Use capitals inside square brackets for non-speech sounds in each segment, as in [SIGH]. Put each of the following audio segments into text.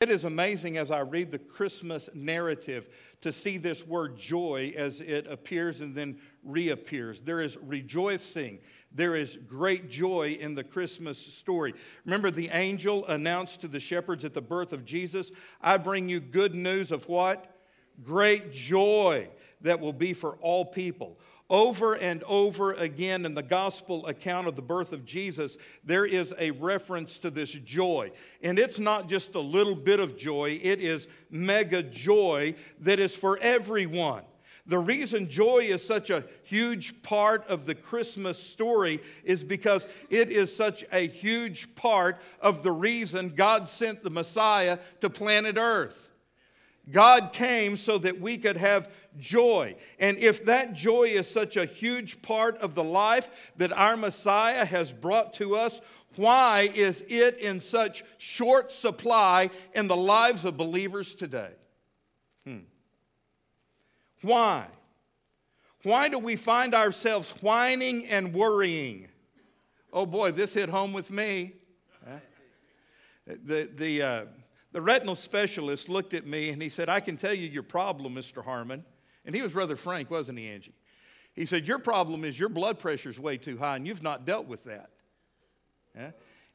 It is amazing as I read the Christmas narrative to see this word joy as it appears and then reappears. There is rejoicing, there is great joy in the Christmas story. Remember, the angel announced to the shepherds at the birth of Jesus, I bring you good news of what? Great joy that will be for all people. Over and over again in the gospel account of the birth of Jesus, there is a reference to this joy. And it's not just a little bit of joy, it is mega joy that is for everyone. The reason joy is such a huge part of the Christmas story is because it is such a huge part of the reason God sent the Messiah to planet Earth. God came so that we could have joy. And if that joy is such a huge part of the life that our Messiah has brought to us, why is it in such short supply in the lives of believers today? Hmm. Why? Why do we find ourselves whining and worrying? Oh boy, this hit home with me. The, the, uh, the retinal specialist looked at me and he said, I can tell you your problem, Mr. Harmon. And he was rather frank, wasn't he, Angie? He said, Your problem is your blood pressure is way too high and you've not dealt with that. Yeah?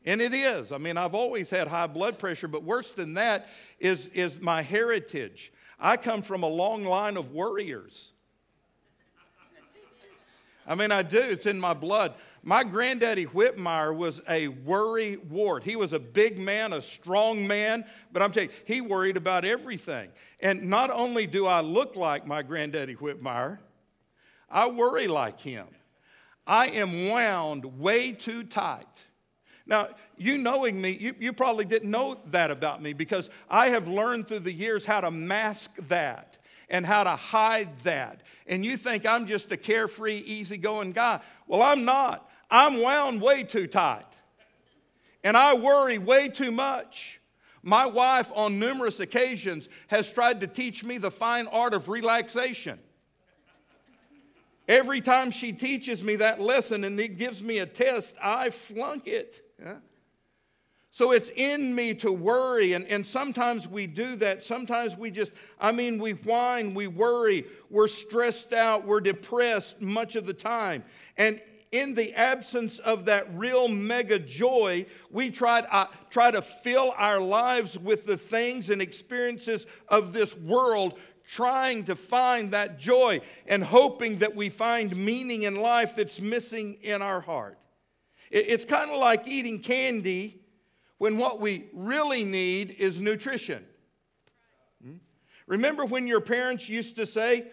And it is. I mean, I've always had high blood pressure, but worse than that is, is my heritage. I come from a long line of worriers. I mean, I do. It's in my blood. My granddaddy Whitmire was a worry wart. He was a big man, a strong man, but I'm telling you, he worried about everything. And not only do I look like my granddaddy Whitmire, I worry like him. I am wound way too tight. Now, you knowing me, you, you probably didn't know that about me because I have learned through the years how to mask that and how to hide that. And you think I'm just a carefree, easygoing guy. Well, I'm not. I'm wound way too tight. And I worry way too much. My wife, on numerous occasions, has tried to teach me the fine art of relaxation. Every time she teaches me that lesson and it gives me a test, I flunk it. Yeah? So it's in me to worry, and, and sometimes we do that. Sometimes we just, I mean, we whine, we worry, we're stressed out, we're depressed much of the time. And in the absence of that real mega joy, we try, uh, try to fill our lives with the things and experiences of this world, trying to find that joy and hoping that we find meaning in life that's missing in our heart. It, it's kind of like eating candy when what we really need is nutrition. Hmm? Remember when your parents used to say,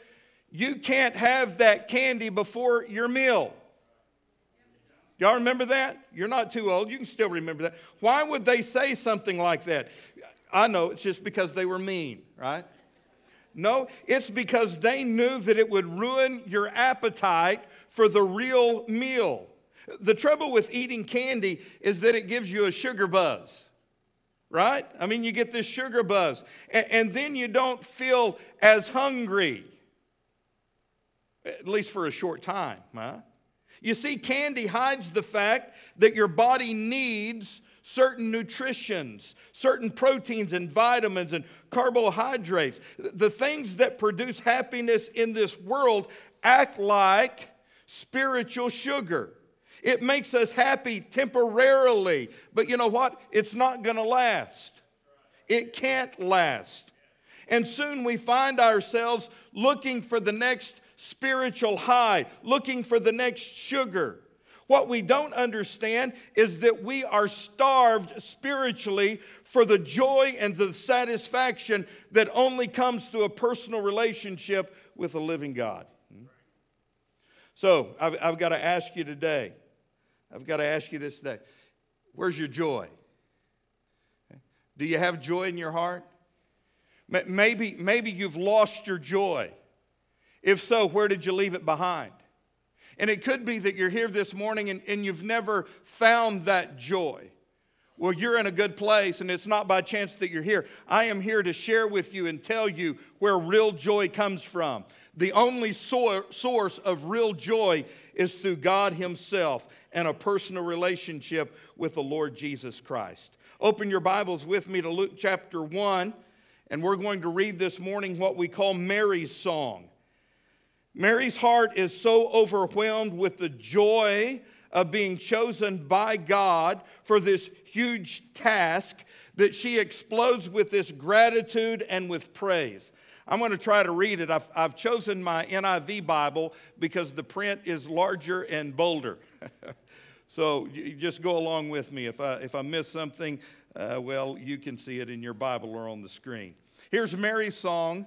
You can't have that candy before your meal? Y'all remember that? You're not too old. You can still remember that. Why would they say something like that? I know it's just because they were mean, right? No, it's because they knew that it would ruin your appetite for the real meal. The trouble with eating candy is that it gives you a sugar buzz, right? I mean, you get this sugar buzz, and, and then you don't feel as hungry, at least for a short time, huh? You see, candy hides the fact that your body needs certain nutritions, certain proteins and vitamins and carbohydrates. The things that produce happiness in this world act like spiritual sugar. It makes us happy temporarily, but you know what? It's not going to last. It can't last. And soon we find ourselves looking for the next spiritual high, looking for the next sugar. What we don't understand is that we are starved spiritually for the joy and the satisfaction that only comes through a personal relationship with a living God. So I've, I've got to ask you today, I've got to ask you this today where's your joy? Do you have joy in your heart? Maybe, maybe you've lost your joy. If so, where did you leave it behind? And it could be that you're here this morning and, and you've never found that joy. Well, you're in a good place, and it's not by chance that you're here. I am here to share with you and tell you where real joy comes from. The only source of real joy is through God Himself and a personal relationship with the Lord Jesus Christ. open your Bibles with me to Luke chapter 1, and we're going to read this morning what we call Mary's song. Mary's heart is so overwhelmed with the joy of being chosen by God for this huge task that she explodes with this gratitude and with praise. I'm going to try to read it. I've, I've chosen my NIV Bible because the print is larger and bolder. [LAUGHS] so you just go along with me. If I, if I miss something, uh, well, you can see it in your Bible or on the screen. Here's Mary's song,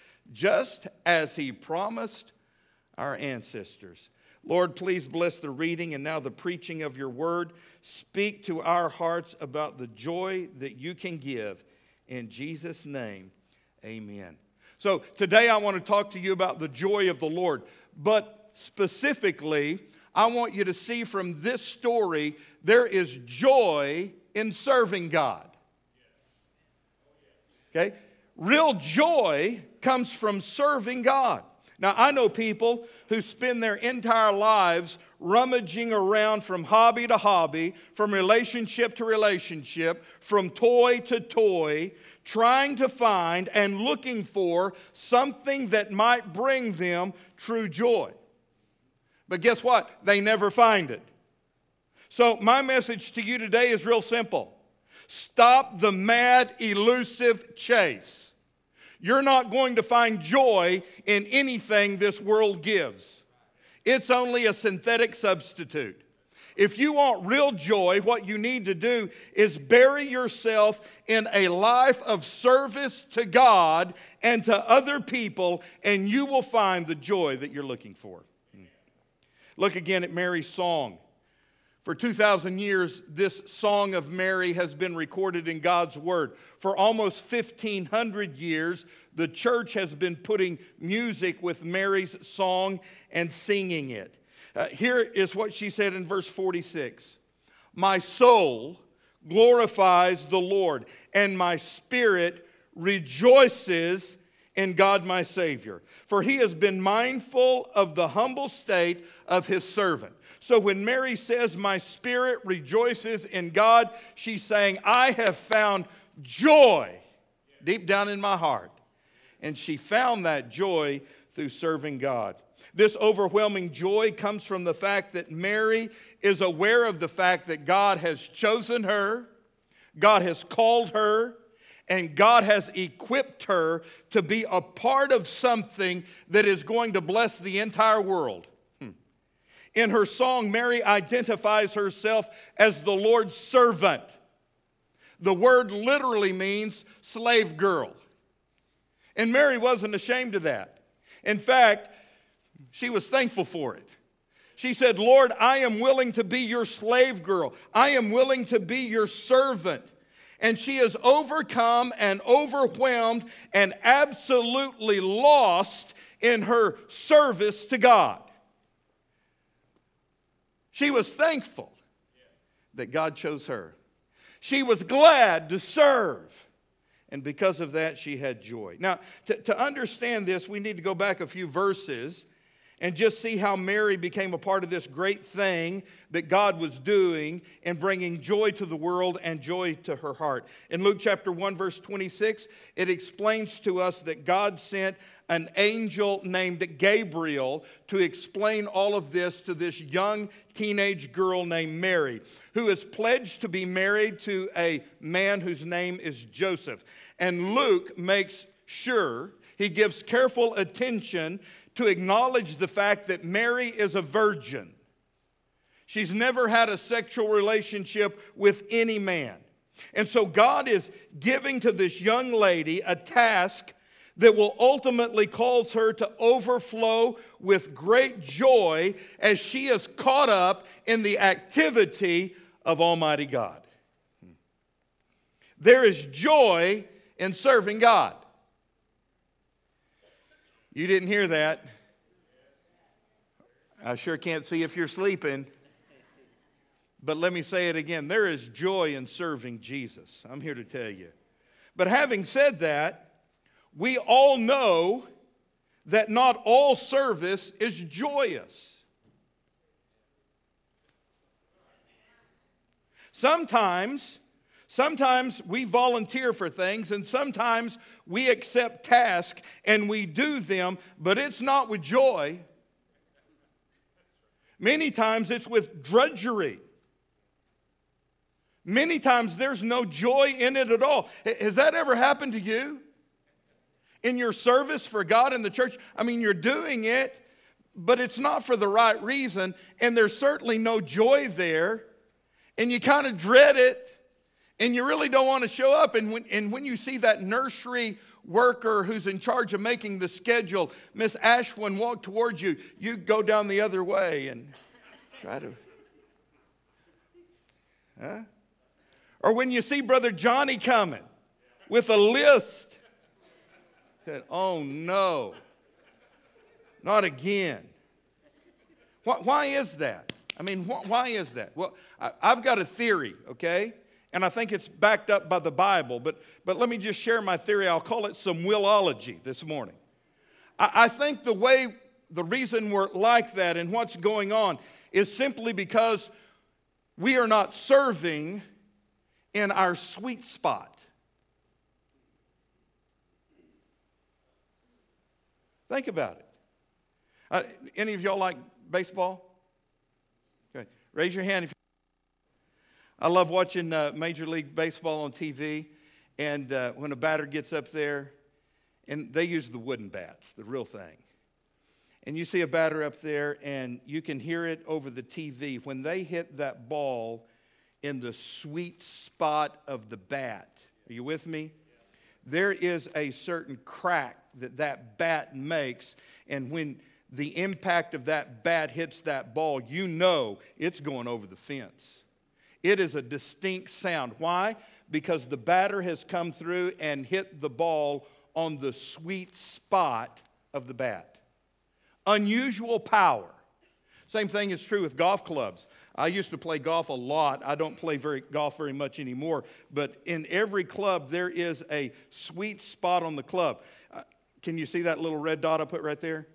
just as he promised our ancestors. Lord, please bless the reading and now the preaching of your word. Speak to our hearts about the joy that you can give in Jesus' name, amen. So today I want to talk to you about the joy of the Lord, but specifically, I want you to see from this story there is joy in serving God. Okay? Real joy comes from serving God. Now, I know people who spend their entire lives rummaging around from hobby to hobby, from relationship to relationship, from toy to toy, trying to find and looking for something that might bring them true joy. But guess what? They never find it. So, my message to you today is real simple stop the mad, elusive chase. You're not going to find joy in anything this world gives. It's only a synthetic substitute. If you want real joy, what you need to do is bury yourself in a life of service to God and to other people, and you will find the joy that you're looking for. Hmm. Look again at Mary's song. For 2,000 years, this song of Mary has been recorded in God's Word. For almost 1,500 years, the church has been putting music with Mary's song and singing it. Uh, here is what she said in verse 46 My soul glorifies the Lord, and my spirit rejoices in God my Savior, for he has been mindful of the humble state of his servant. So when Mary says, My spirit rejoices in God, she's saying, I have found joy deep down in my heart. And she found that joy through serving God. This overwhelming joy comes from the fact that Mary is aware of the fact that God has chosen her, God has called her, and God has equipped her to be a part of something that is going to bless the entire world. In her song, Mary identifies herself as the Lord's servant. The word literally means slave girl. And Mary wasn't ashamed of that. In fact, she was thankful for it. She said, Lord, I am willing to be your slave girl. I am willing to be your servant. And she is overcome and overwhelmed and absolutely lost in her service to God. She was thankful that God chose her. She was glad to serve. And because of that, she had joy. Now, to, to understand this, we need to go back a few verses and just see how Mary became a part of this great thing that God was doing and bringing joy to the world and joy to her heart. In Luke chapter 1, verse 26, it explains to us that God sent an angel named Gabriel to explain all of this to this young teenage girl named Mary, who is pledged to be married to a man whose name is Joseph. And Luke makes sure he gives careful attention to acknowledge the fact that Mary is a virgin. She's never had a sexual relationship with any man. And so God is giving to this young lady a task that will ultimately cause her to overflow with great joy as she is caught up in the activity of Almighty God. Hmm. There is joy in serving God. You didn't hear that. I sure can't see if you're sleeping. But let me say it again there is joy in serving Jesus. I'm here to tell you. But having said that, we all know that not all service is joyous. Sometimes Sometimes we volunteer for things, and sometimes we accept tasks and we do them, but it's not with joy. Many times it's with drudgery. Many times there's no joy in it at all. Has that ever happened to you? In your service for God and the church? I mean, you're doing it, but it's not for the right reason, and there's certainly no joy there, and you kind of dread it and you really don't want to show up. And when, and when you see that nursery worker who's in charge of making the schedule, Miss Ashwin, walk towards you, you go down the other way and try to. Huh? Or when you see Brother Johnny coming with a list, said, oh no, not again. Why, why is that? I mean, wh- why is that? Well, I, I've got a theory, okay? And I think it's backed up by the Bible. But, but let me just share my theory. I'll call it some willology this morning. I, I think the way, the reason we're like that and what's going on is simply because we are not serving in our sweet spot. Think about it. Uh, any of y'all like baseball? Okay. Raise your hand if I love watching uh, Major League Baseball on TV, and uh, when a batter gets up there, and they use the wooden bats, the real thing. And you see a batter up there, and you can hear it over the TV. When they hit that ball in the sweet spot of the bat, are you with me? There is a certain crack that that bat makes, and when the impact of that bat hits that ball, you know it's going over the fence. It is a distinct sound. Why? Because the batter has come through and hit the ball on the sweet spot of the bat. Unusual power. Same thing is true with golf clubs. I used to play golf a lot. I don't play very, golf very much anymore, but in every club there is a sweet spot on the club. Uh, can you see that little red dot I put right there?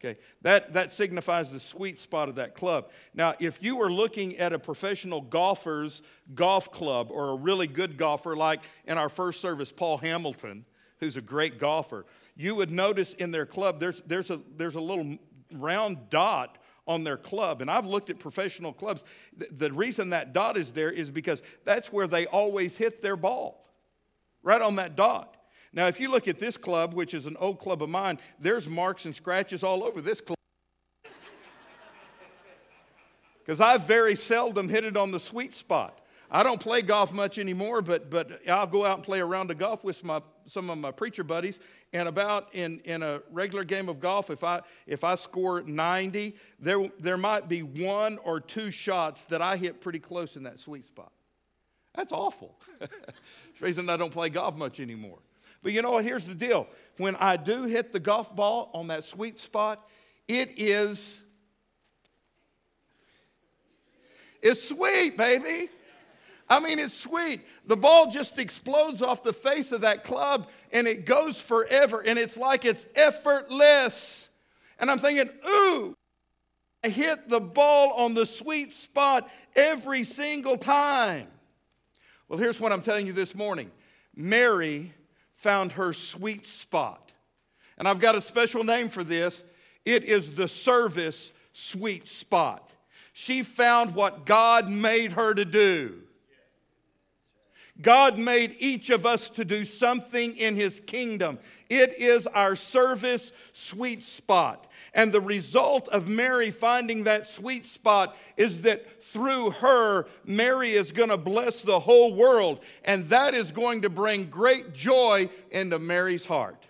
Okay, that, that signifies the sweet spot of that club. Now, if you were looking at a professional golfer's golf club or a really good golfer, like in our first service, Paul Hamilton, who's a great golfer, you would notice in their club there's, there's, a, there's a little round dot on their club. And I've looked at professional clubs. The, the reason that dot is there is because that's where they always hit their ball, right on that dot. Now, if you look at this club, which is an old club of mine, there's marks and scratches all over this club. [LAUGHS] Because I very seldom hit it on the sweet spot. I don't play golf much anymore, but, but I'll go out and play a round of golf with my, some of my preacher buddies. And about in, in a regular game of golf, if I, if I score 90, there, there might be one or two shots that I hit pretty close in that sweet spot. That's awful. [LAUGHS] The reason I don't play golf much anymore. But you know what? Here's the deal. When I do hit the golf ball on that sweet spot, it is it's sweet, baby. I mean, it's sweet. The ball just explodes off the face of that club and it goes forever. And it's like it's effortless. And I'm thinking, ooh, I hit the ball on the sweet spot every single time. Well, here's what I'm telling you this morning Mary found her sweet spot. And I've got a special name for this it is the service sweet spot. She found what God made her to do. God made each of us to do something in His kingdom. It is our service sweet spot. And the result of Mary finding that sweet spot is that through her, Mary is going to bless the whole world. And that is going to bring great joy into Mary's heart.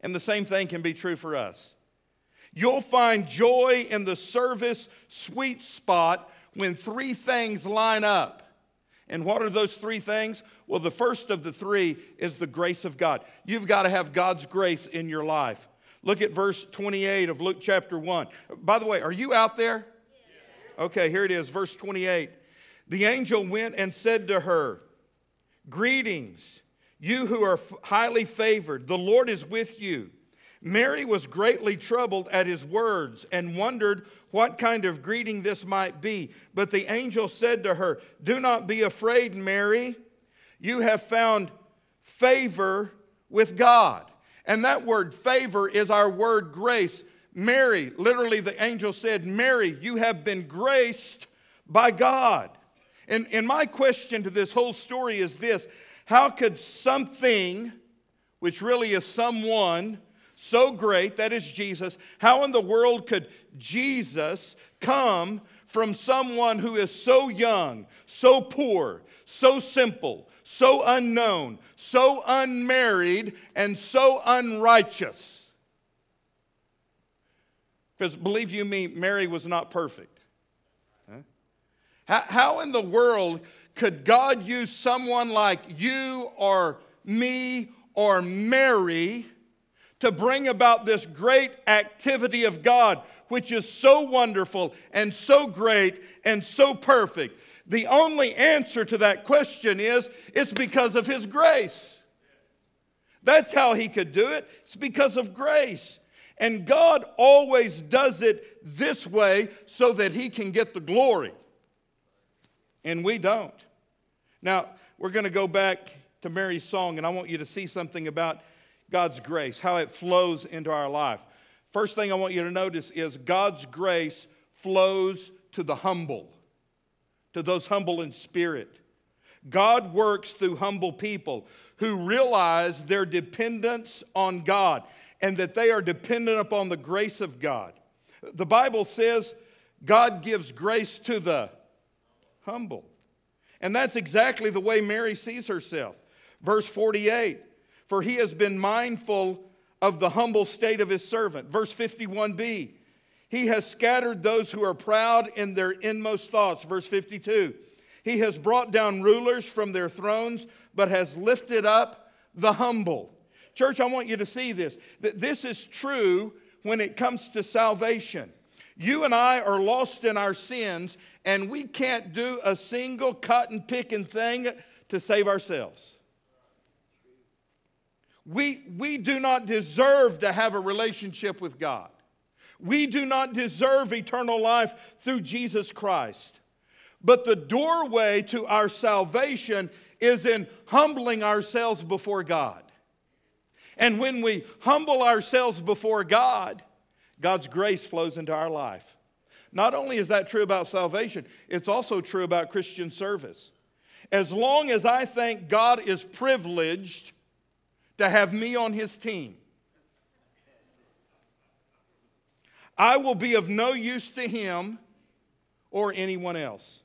And the same thing can be true for us. You'll find joy in the service sweet spot when three things line up. And what are those three things? Well, the first of the three is the grace of God. You've got to have God's grace in your life. Look at verse 28 of Luke chapter 1. By the way, are you out there? Okay, here it is, verse 28. The angel went and said to her, Greetings, you who are highly favored, the Lord is with you. Mary was greatly troubled at his words and wondered what kind of greeting this might be. But the angel said to her, Do not be afraid, Mary. You have found favor with God. And that word favor is our word grace. Mary, literally, the angel said, Mary, you have been graced by God. And, and my question to this whole story is this How could something, which really is someone, so great, that is Jesus, how in the world could Jesus come from someone who is so young, so poor, so simple, so unknown, so unmarried, and so unrighteous? Because believe you me, Mary was not perfect. Huh? How, how in the world could God use someone like you or me or Mary? To bring about this great activity of God, which is so wonderful and so great and so perfect? The only answer to that question is it's because of His grace. That's how He could do it. It's because of grace. And God always does it this way so that He can get the glory. And we don't. Now, we're going to go back to Mary's song, and I want you to see something about God's grace, how it flows into our life. First thing I want you to notice is God's grace flows to the humble, to those humble in spirit. God works through humble people who realize their dependence on God and that they are dependent upon the grace of God. The Bible says God gives grace to the humble. And that's exactly the way Mary sees herself. Verse 48 for he has been mindful of the humble state of his servant. Verse 51b, he has scattered those who are proud in their inmost thoughts. Verse 52, he has brought down rulers from their thrones, but has lifted up the humble. Church, I want you to see this. That this is true when it comes to salvation. You and I are lost in our sins, and we can't do a single cotton picking thing to save ourselves. We, we do not deserve to have a relationship with God. We do not deserve eternal life through Jesus Christ. But the doorway to our salvation is in humbling ourselves before God. And when we humble ourselves before God, God's grace flows into our life. Not only is that true about salvation, it's also true about Christian service. As long as I think God is privileged to have me on his team. I will be of no use to him or anyone else.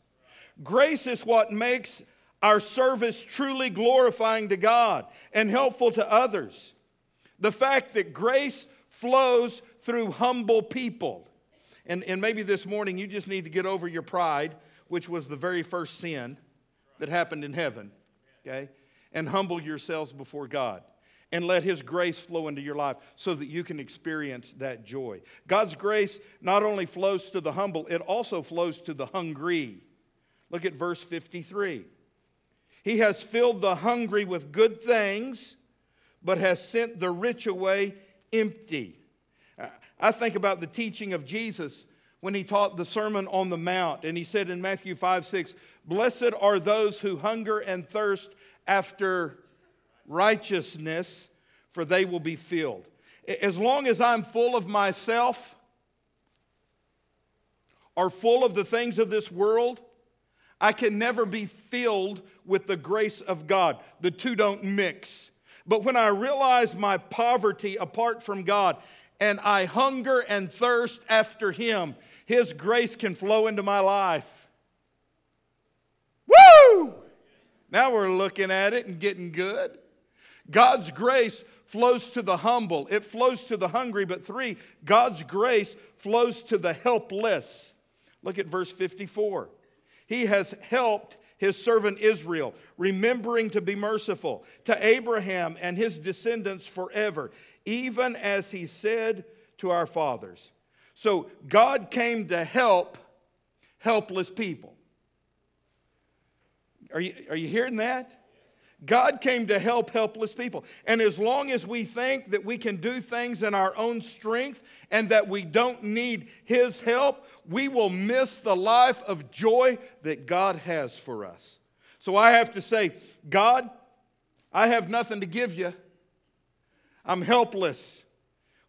Grace is what makes our service truly glorifying to God and helpful to others. The fact that grace flows through humble people. And, and maybe this morning you just need to get over your pride, which was the very first sin that happened in heaven, okay? And humble yourselves before God and let His grace flow into your life so that you can experience that joy. God's grace not only flows to the humble, it also flows to the hungry. Look at verse 53. He has filled the hungry with good things, but has sent the rich away empty. I think about the teaching of Jesus when he taught the Sermon on the Mount, and he said in Matthew 5 6, Blessed are those who hunger and thirst after righteousness, for they will be filled. As long as I'm full of myself or full of the things of this world, I can never be filled with the grace of God. The two don't mix. But when I realize my poverty apart from God and I hunger and thirst after Him, His grace can flow into my life. Woo! Now we're looking at it and getting good. God's grace flows to the humble, it flows to the hungry. But three, God's grace flows to the helpless. Look at verse 54. He has helped his servant Israel, remembering to be merciful to Abraham and his descendants forever, even as he said to our fathers. So God came to help helpless people. Are you, are you hearing that? God came to help helpless people. And as long as we think that we can do things in our own strength and that we don't need His help, we will miss the life of joy that God has for us. So I have to say, God, I have nothing to give you. I'm helpless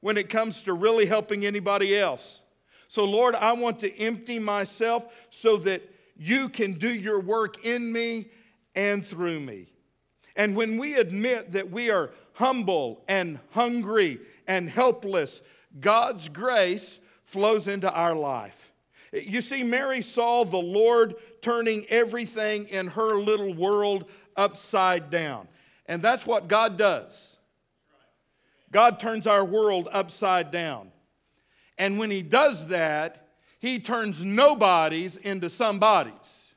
when it comes to really helping anybody else. So, Lord, I want to empty myself so that you can do your work in me and through me. And when we admit that we are humble and hungry and helpless, God's grace flows into our life. You see, Mary saw the Lord turning everything in her little world upside down. And that's what God does. God turns our world upside down. And when He does that, He turns nobodies into somebodies.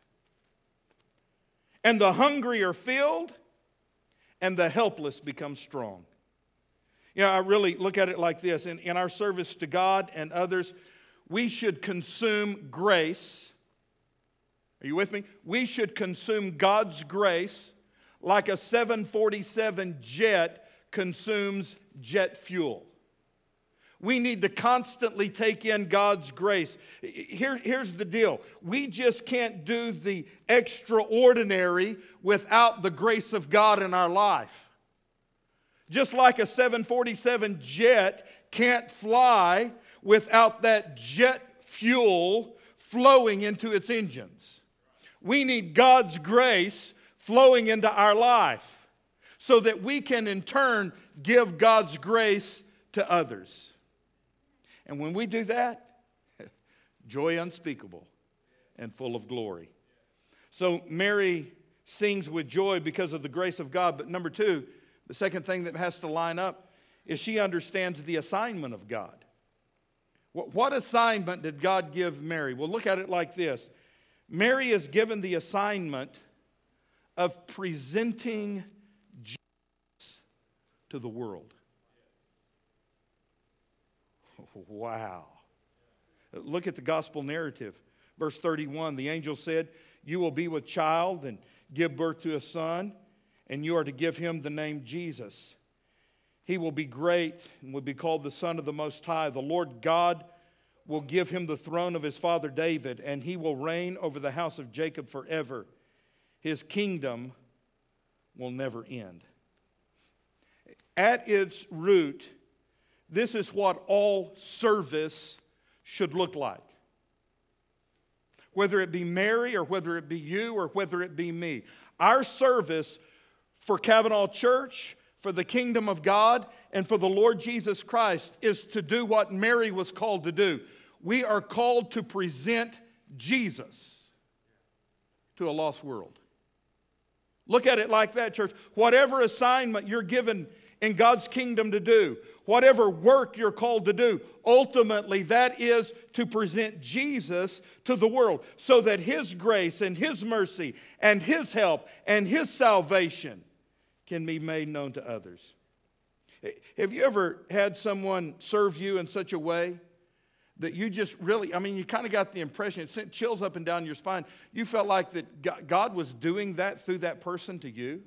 And the hungry are filled, and the helpless become strong. You know, I really look at it like this in, in our service to God and others, we should consume grace. Are you with me? We should consume God's grace like a 747 jet consumes jet fuel. We need to constantly take in God's grace. Here, here's the deal we just can't do the extraordinary without the grace of God in our life. Just like a 747 jet can't fly without that jet fuel flowing into its engines. We need God's grace flowing into our life so that we can in turn give God's grace to others. And when we do that, [LAUGHS] joy unspeakable and full of glory. So Mary sings with joy because of the grace of God. But number two, the second thing that has to line up is she understands the assignment of God. What assignment did God give Mary? Well, look at it like this Mary is given the assignment of presenting Jesus to the world. Wow. Look at the gospel narrative. Verse 31 the angel said, You will be with child and give birth to a son, and you are to give him the name Jesus. He will be great and will be called the Son of the Most High. The Lord God will give him the throne of his father David, and he will reign over the house of Jacob forever. His kingdom will never end. At its root, this is what all service should look like. Whether it be Mary or whether it be you or whether it be me. Our service for Cavanaugh Church, for the kingdom of God, and for the Lord Jesus Christ is to do what Mary was called to do. We are called to present Jesus to a lost world. Look at it like that, church. Whatever assignment you're given in God's kingdom to do, whatever work you're called to do, ultimately that is to present Jesus to the world so that His grace and His mercy and His help and His salvation can be made known to others. Have you ever had someone serve you in such a way that you just really, I mean, you kind of got the impression, it sent chills up and down your spine. You felt like that God was doing that through that person to you?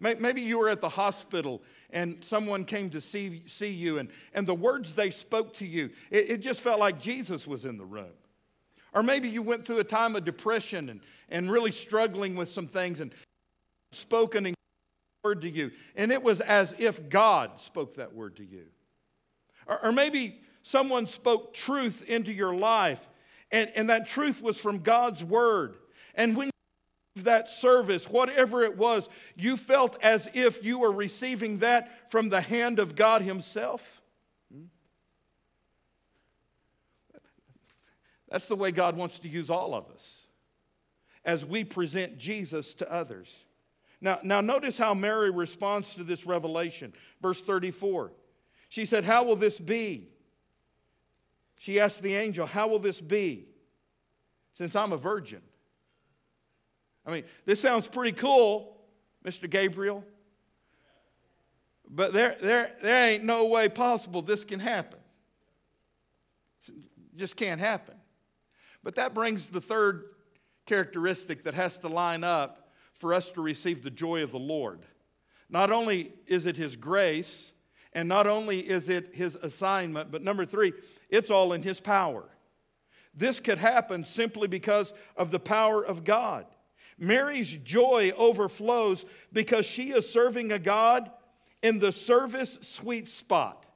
Maybe you were at the hospital and someone came to see, see you, and, and the words they spoke to you, it, it just felt like Jesus was in the room. Or maybe you went through a time of depression and, and really struggling with some things and spoken a word to you, and it was as if God spoke that word to you. Or, or maybe someone spoke truth into your life, and, and that truth was from God's word. And when that service, whatever it was, you felt as if you were receiving that from the hand of God Himself. That's the way God wants to use all of us as we present Jesus to others. Now, now notice how Mary responds to this revelation. Verse 34. She said, How will this be? She asked the angel, How will this be since I'm a virgin? I mean, this sounds pretty cool, Mr. Gabriel. But there, there, there ain't no way possible this can happen. It just can't happen. But that brings the third characteristic that has to line up for us to receive the joy of the Lord. Not only is it His grace, and not only is it His assignment, but number three, it's all in His power. This could happen simply because of the power of God. Mary's joy overflows because she is serving a God in the service sweet spot.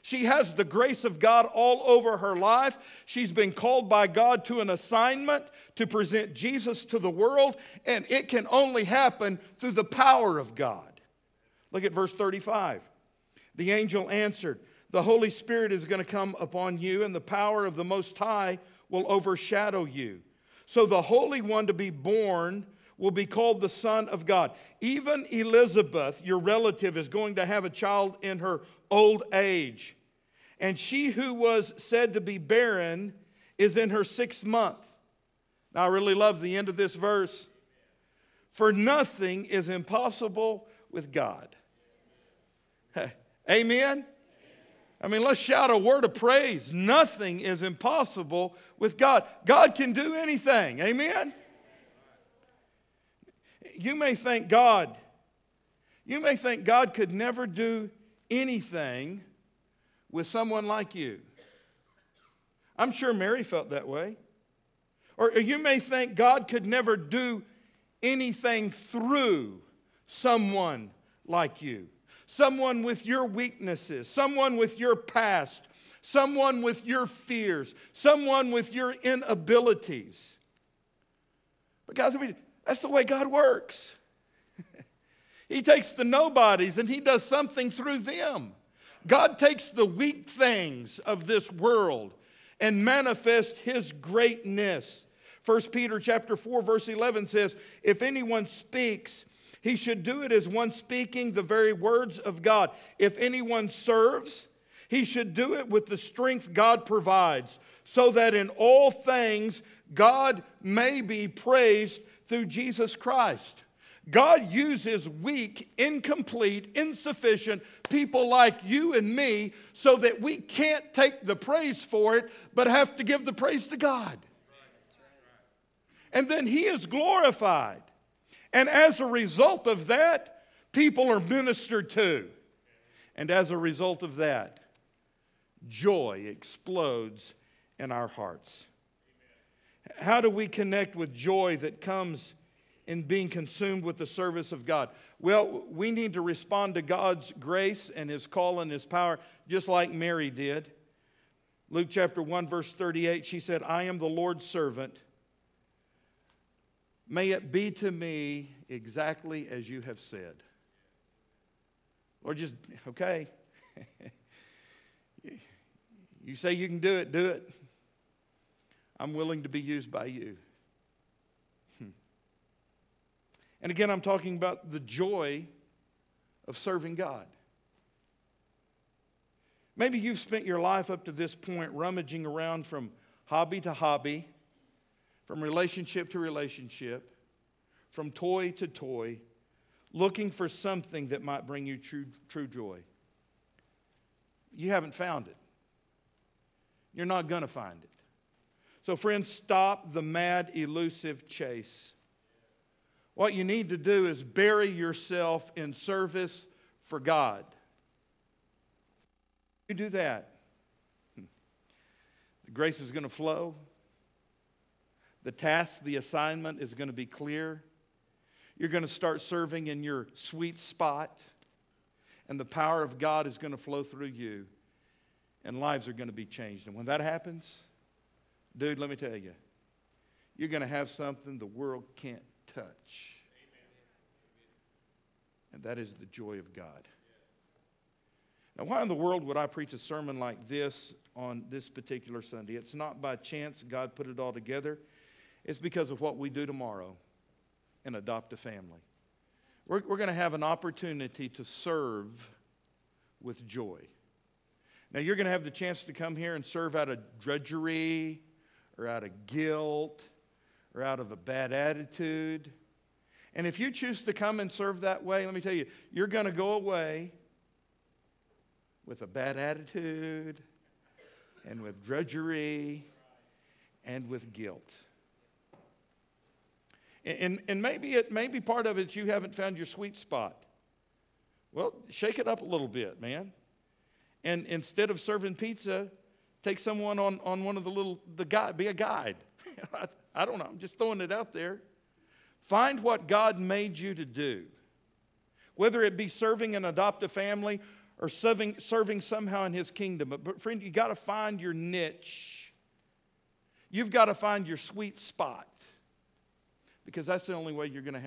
She has the grace of God all over her life. She's been called by God to an assignment to present Jesus to the world, and it can only happen through the power of God. Look at verse 35. The angel answered, The Holy Spirit is going to come upon you, and the power of the Most High will overshadow you. So the Holy One to be born will be called the Son of God. Even Elizabeth, your relative, is going to have a child in her old age. And she who was said to be barren is in her sixth month. Now, I really love the end of this verse. For nothing is impossible with God. [LAUGHS] Amen? I mean, let's shout a word of praise. Nothing is impossible with God. God can do anything. Amen? You may think God, you may think God could never do anything with someone like you. I'm sure Mary felt that way. Or you may think God could never do anything through someone like you someone with your weaknesses, someone with your past, someone with your fears, someone with your inabilities. But guys, that's the way God works. [LAUGHS] he takes the nobodies and he does something through them. God takes the weak things of this world and manifests his greatness. 1 Peter chapter 4 verse 11 says, "If anyone speaks, he should do it as one speaking the very words of God. If anyone serves, he should do it with the strength God provides, so that in all things God may be praised through Jesus Christ. God uses weak, incomplete, insufficient people like you and me so that we can't take the praise for it, but have to give the praise to God. And then He is glorified. And as a result of that, people are ministered to. And as a result of that, joy explodes in our hearts. How do we connect with joy that comes in being consumed with the service of God? Well, we need to respond to God's grace and His call and His power, just like Mary did. Luke chapter 1, verse 38, she said, I am the Lord's servant. May it be to me exactly as you have said. Or just, okay. [LAUGHS] you say you can do it, do it. I'm willing to be used by you. Hmm. And again, I'm talking about the joy of serving God. Maybe you've spent your life up to this point rummaging around from hobby to hobby from relationship to relationship, from toy to toy, looking for something that might bring you true, true joy. You haven't found it. You're not going to find it. So, friends, stop the mad, elusive chase. What you need to do is bury yourself in service for God. You do that, hmm, the grace is going to flow. The task, the assignment is going to be clear. You're going to start serving in your sweet spot, and the power of God is going to flow through you, and lives are going to be changed. And when that happens, dude, let me tell you, you're going to have something the world can't touch. And that is the joy of God. Now, why in the world would I preach a sermon like this on this particular Sunday? It's not by chance God put it all together. It's because of what we do tomorrow and adopt a family. We're, we're going to have an opportunity to serve with joy. Now, you're going to have the chance to come here and serve out of drudgery or out of guilt or out of a bad attitude. And if you choose to come and serve that way, let me tell you, you're going to go away with a bad attitude and with drudgery and with guilt. And, and maybe, it, maybe part of it you haven't found your sweet spot. Well, shake it up a little bit, man. And instead of serving pizza, take someone on, on one of the little, the guy be a guide. [LAUGHS] I, I don't know, I'm just throwing it out there. Find what God made you to do. Whether it be serving an adoptive family or serving, serving somehow in his kingdom. But, but friend, you got to find your niche. You've got to find your sweet spot because that's the only way you're going to have.